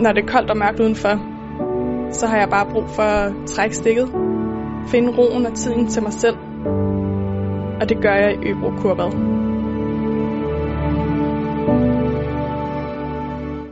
Når det er koldt og mørkt udenfor, så har jeg bare brug for at trække stikket. Finde roen og tiden til mig selv. Og det gør jeg i Øbro Kurbad.